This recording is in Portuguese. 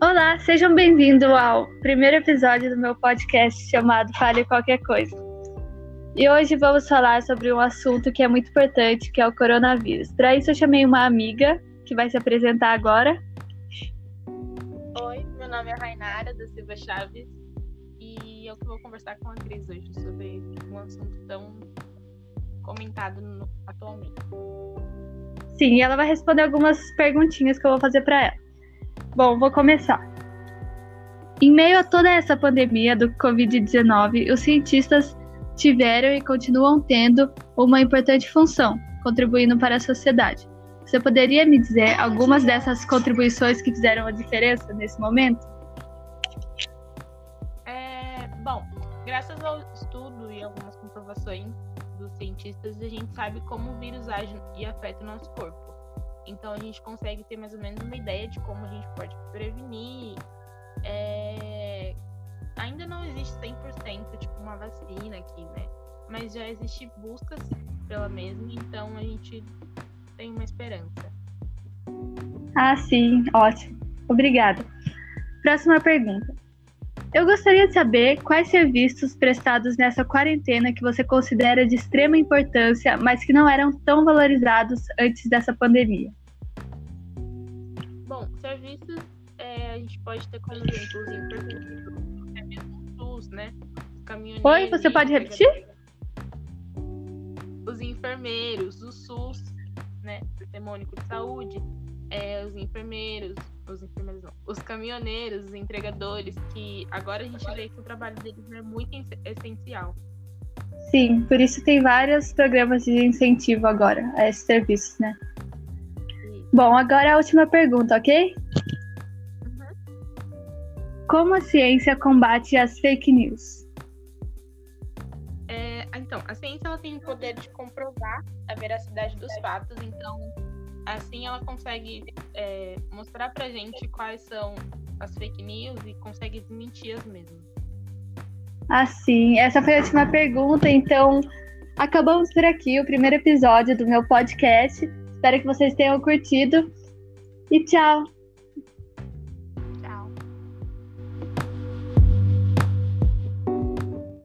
Olá, sejam bem-vindos ao primeiro episódio do meu podcast chamado Fale Qualquer Coisa. E hoje vamos falar sobre um assunto que é muito importante, que é o coronavírus. Para isso, eu chamei uma amiga que vai se apresentar agora. Oi, meu nome é Rainara da Silva Chaves e eu que vou conversar com a Cris hoje sobre um assunto tão comentado no, atualmente. Sim, e ela vai responder algumas perguntinhas que eu vou fazer para ela. Bom, vou começar. Em meio a toda essa pandemia do Covid-19, os cientistas tiveram e continuam tendo uma importante função, contribuindo para a sociedade. Você poderia me dizer algumas dessas contribuições que fizeram a diferença nesse momento? É, bom, graças ao estudo e algumas comprovações dos cientistas, a gente sabe como o vírus age e afeta o nosso corpo. Então a gente consegue ter mais ou menos uma ideia de como a gente pode prevenir. É... Ainda não existe 100% tipo uma vacina aqui, né? Mas já existe buscas pela mesma, então a gente tem uma esperança. Ah, sim, ótimo. Obrigada. Próxima pergunta. Eu gostaria de saber quais serviços prestados nessa quarentena que você considera de extrema importância, mas que não eram tão valorizados antes dessa pandemia. Bom, serviços é, a gente pode ter como exemplo os enfermeiros, até mesmo SUS, né? Oi, você pode repetir? Os enfermeiros, o SUS, né? O Sistema Único de Saúde, é, os enfermeiros, os enfermeiros não, os caminhoneiros, os entregadores, que agora a gente vê que o trabalho deles é muito essencial. Sim, por isso tem vários programas de incentivo agora a esses serviços, né? Sim. Bom, agora a última pergunta, ok? Uhum. Como a ciência combate as fake news? É, então, a ciência ela tem o poder de comprovar a veracidade dos fatos, então Assim ela consegue é, mostrar pra gente quais são as fake news e consegue desmentir as mesmas. Assim, essa foi a última pergunta, então acabamos por aqui o primeiro episódio do meu podcast. Espero que vocês tenham curtido e tchau!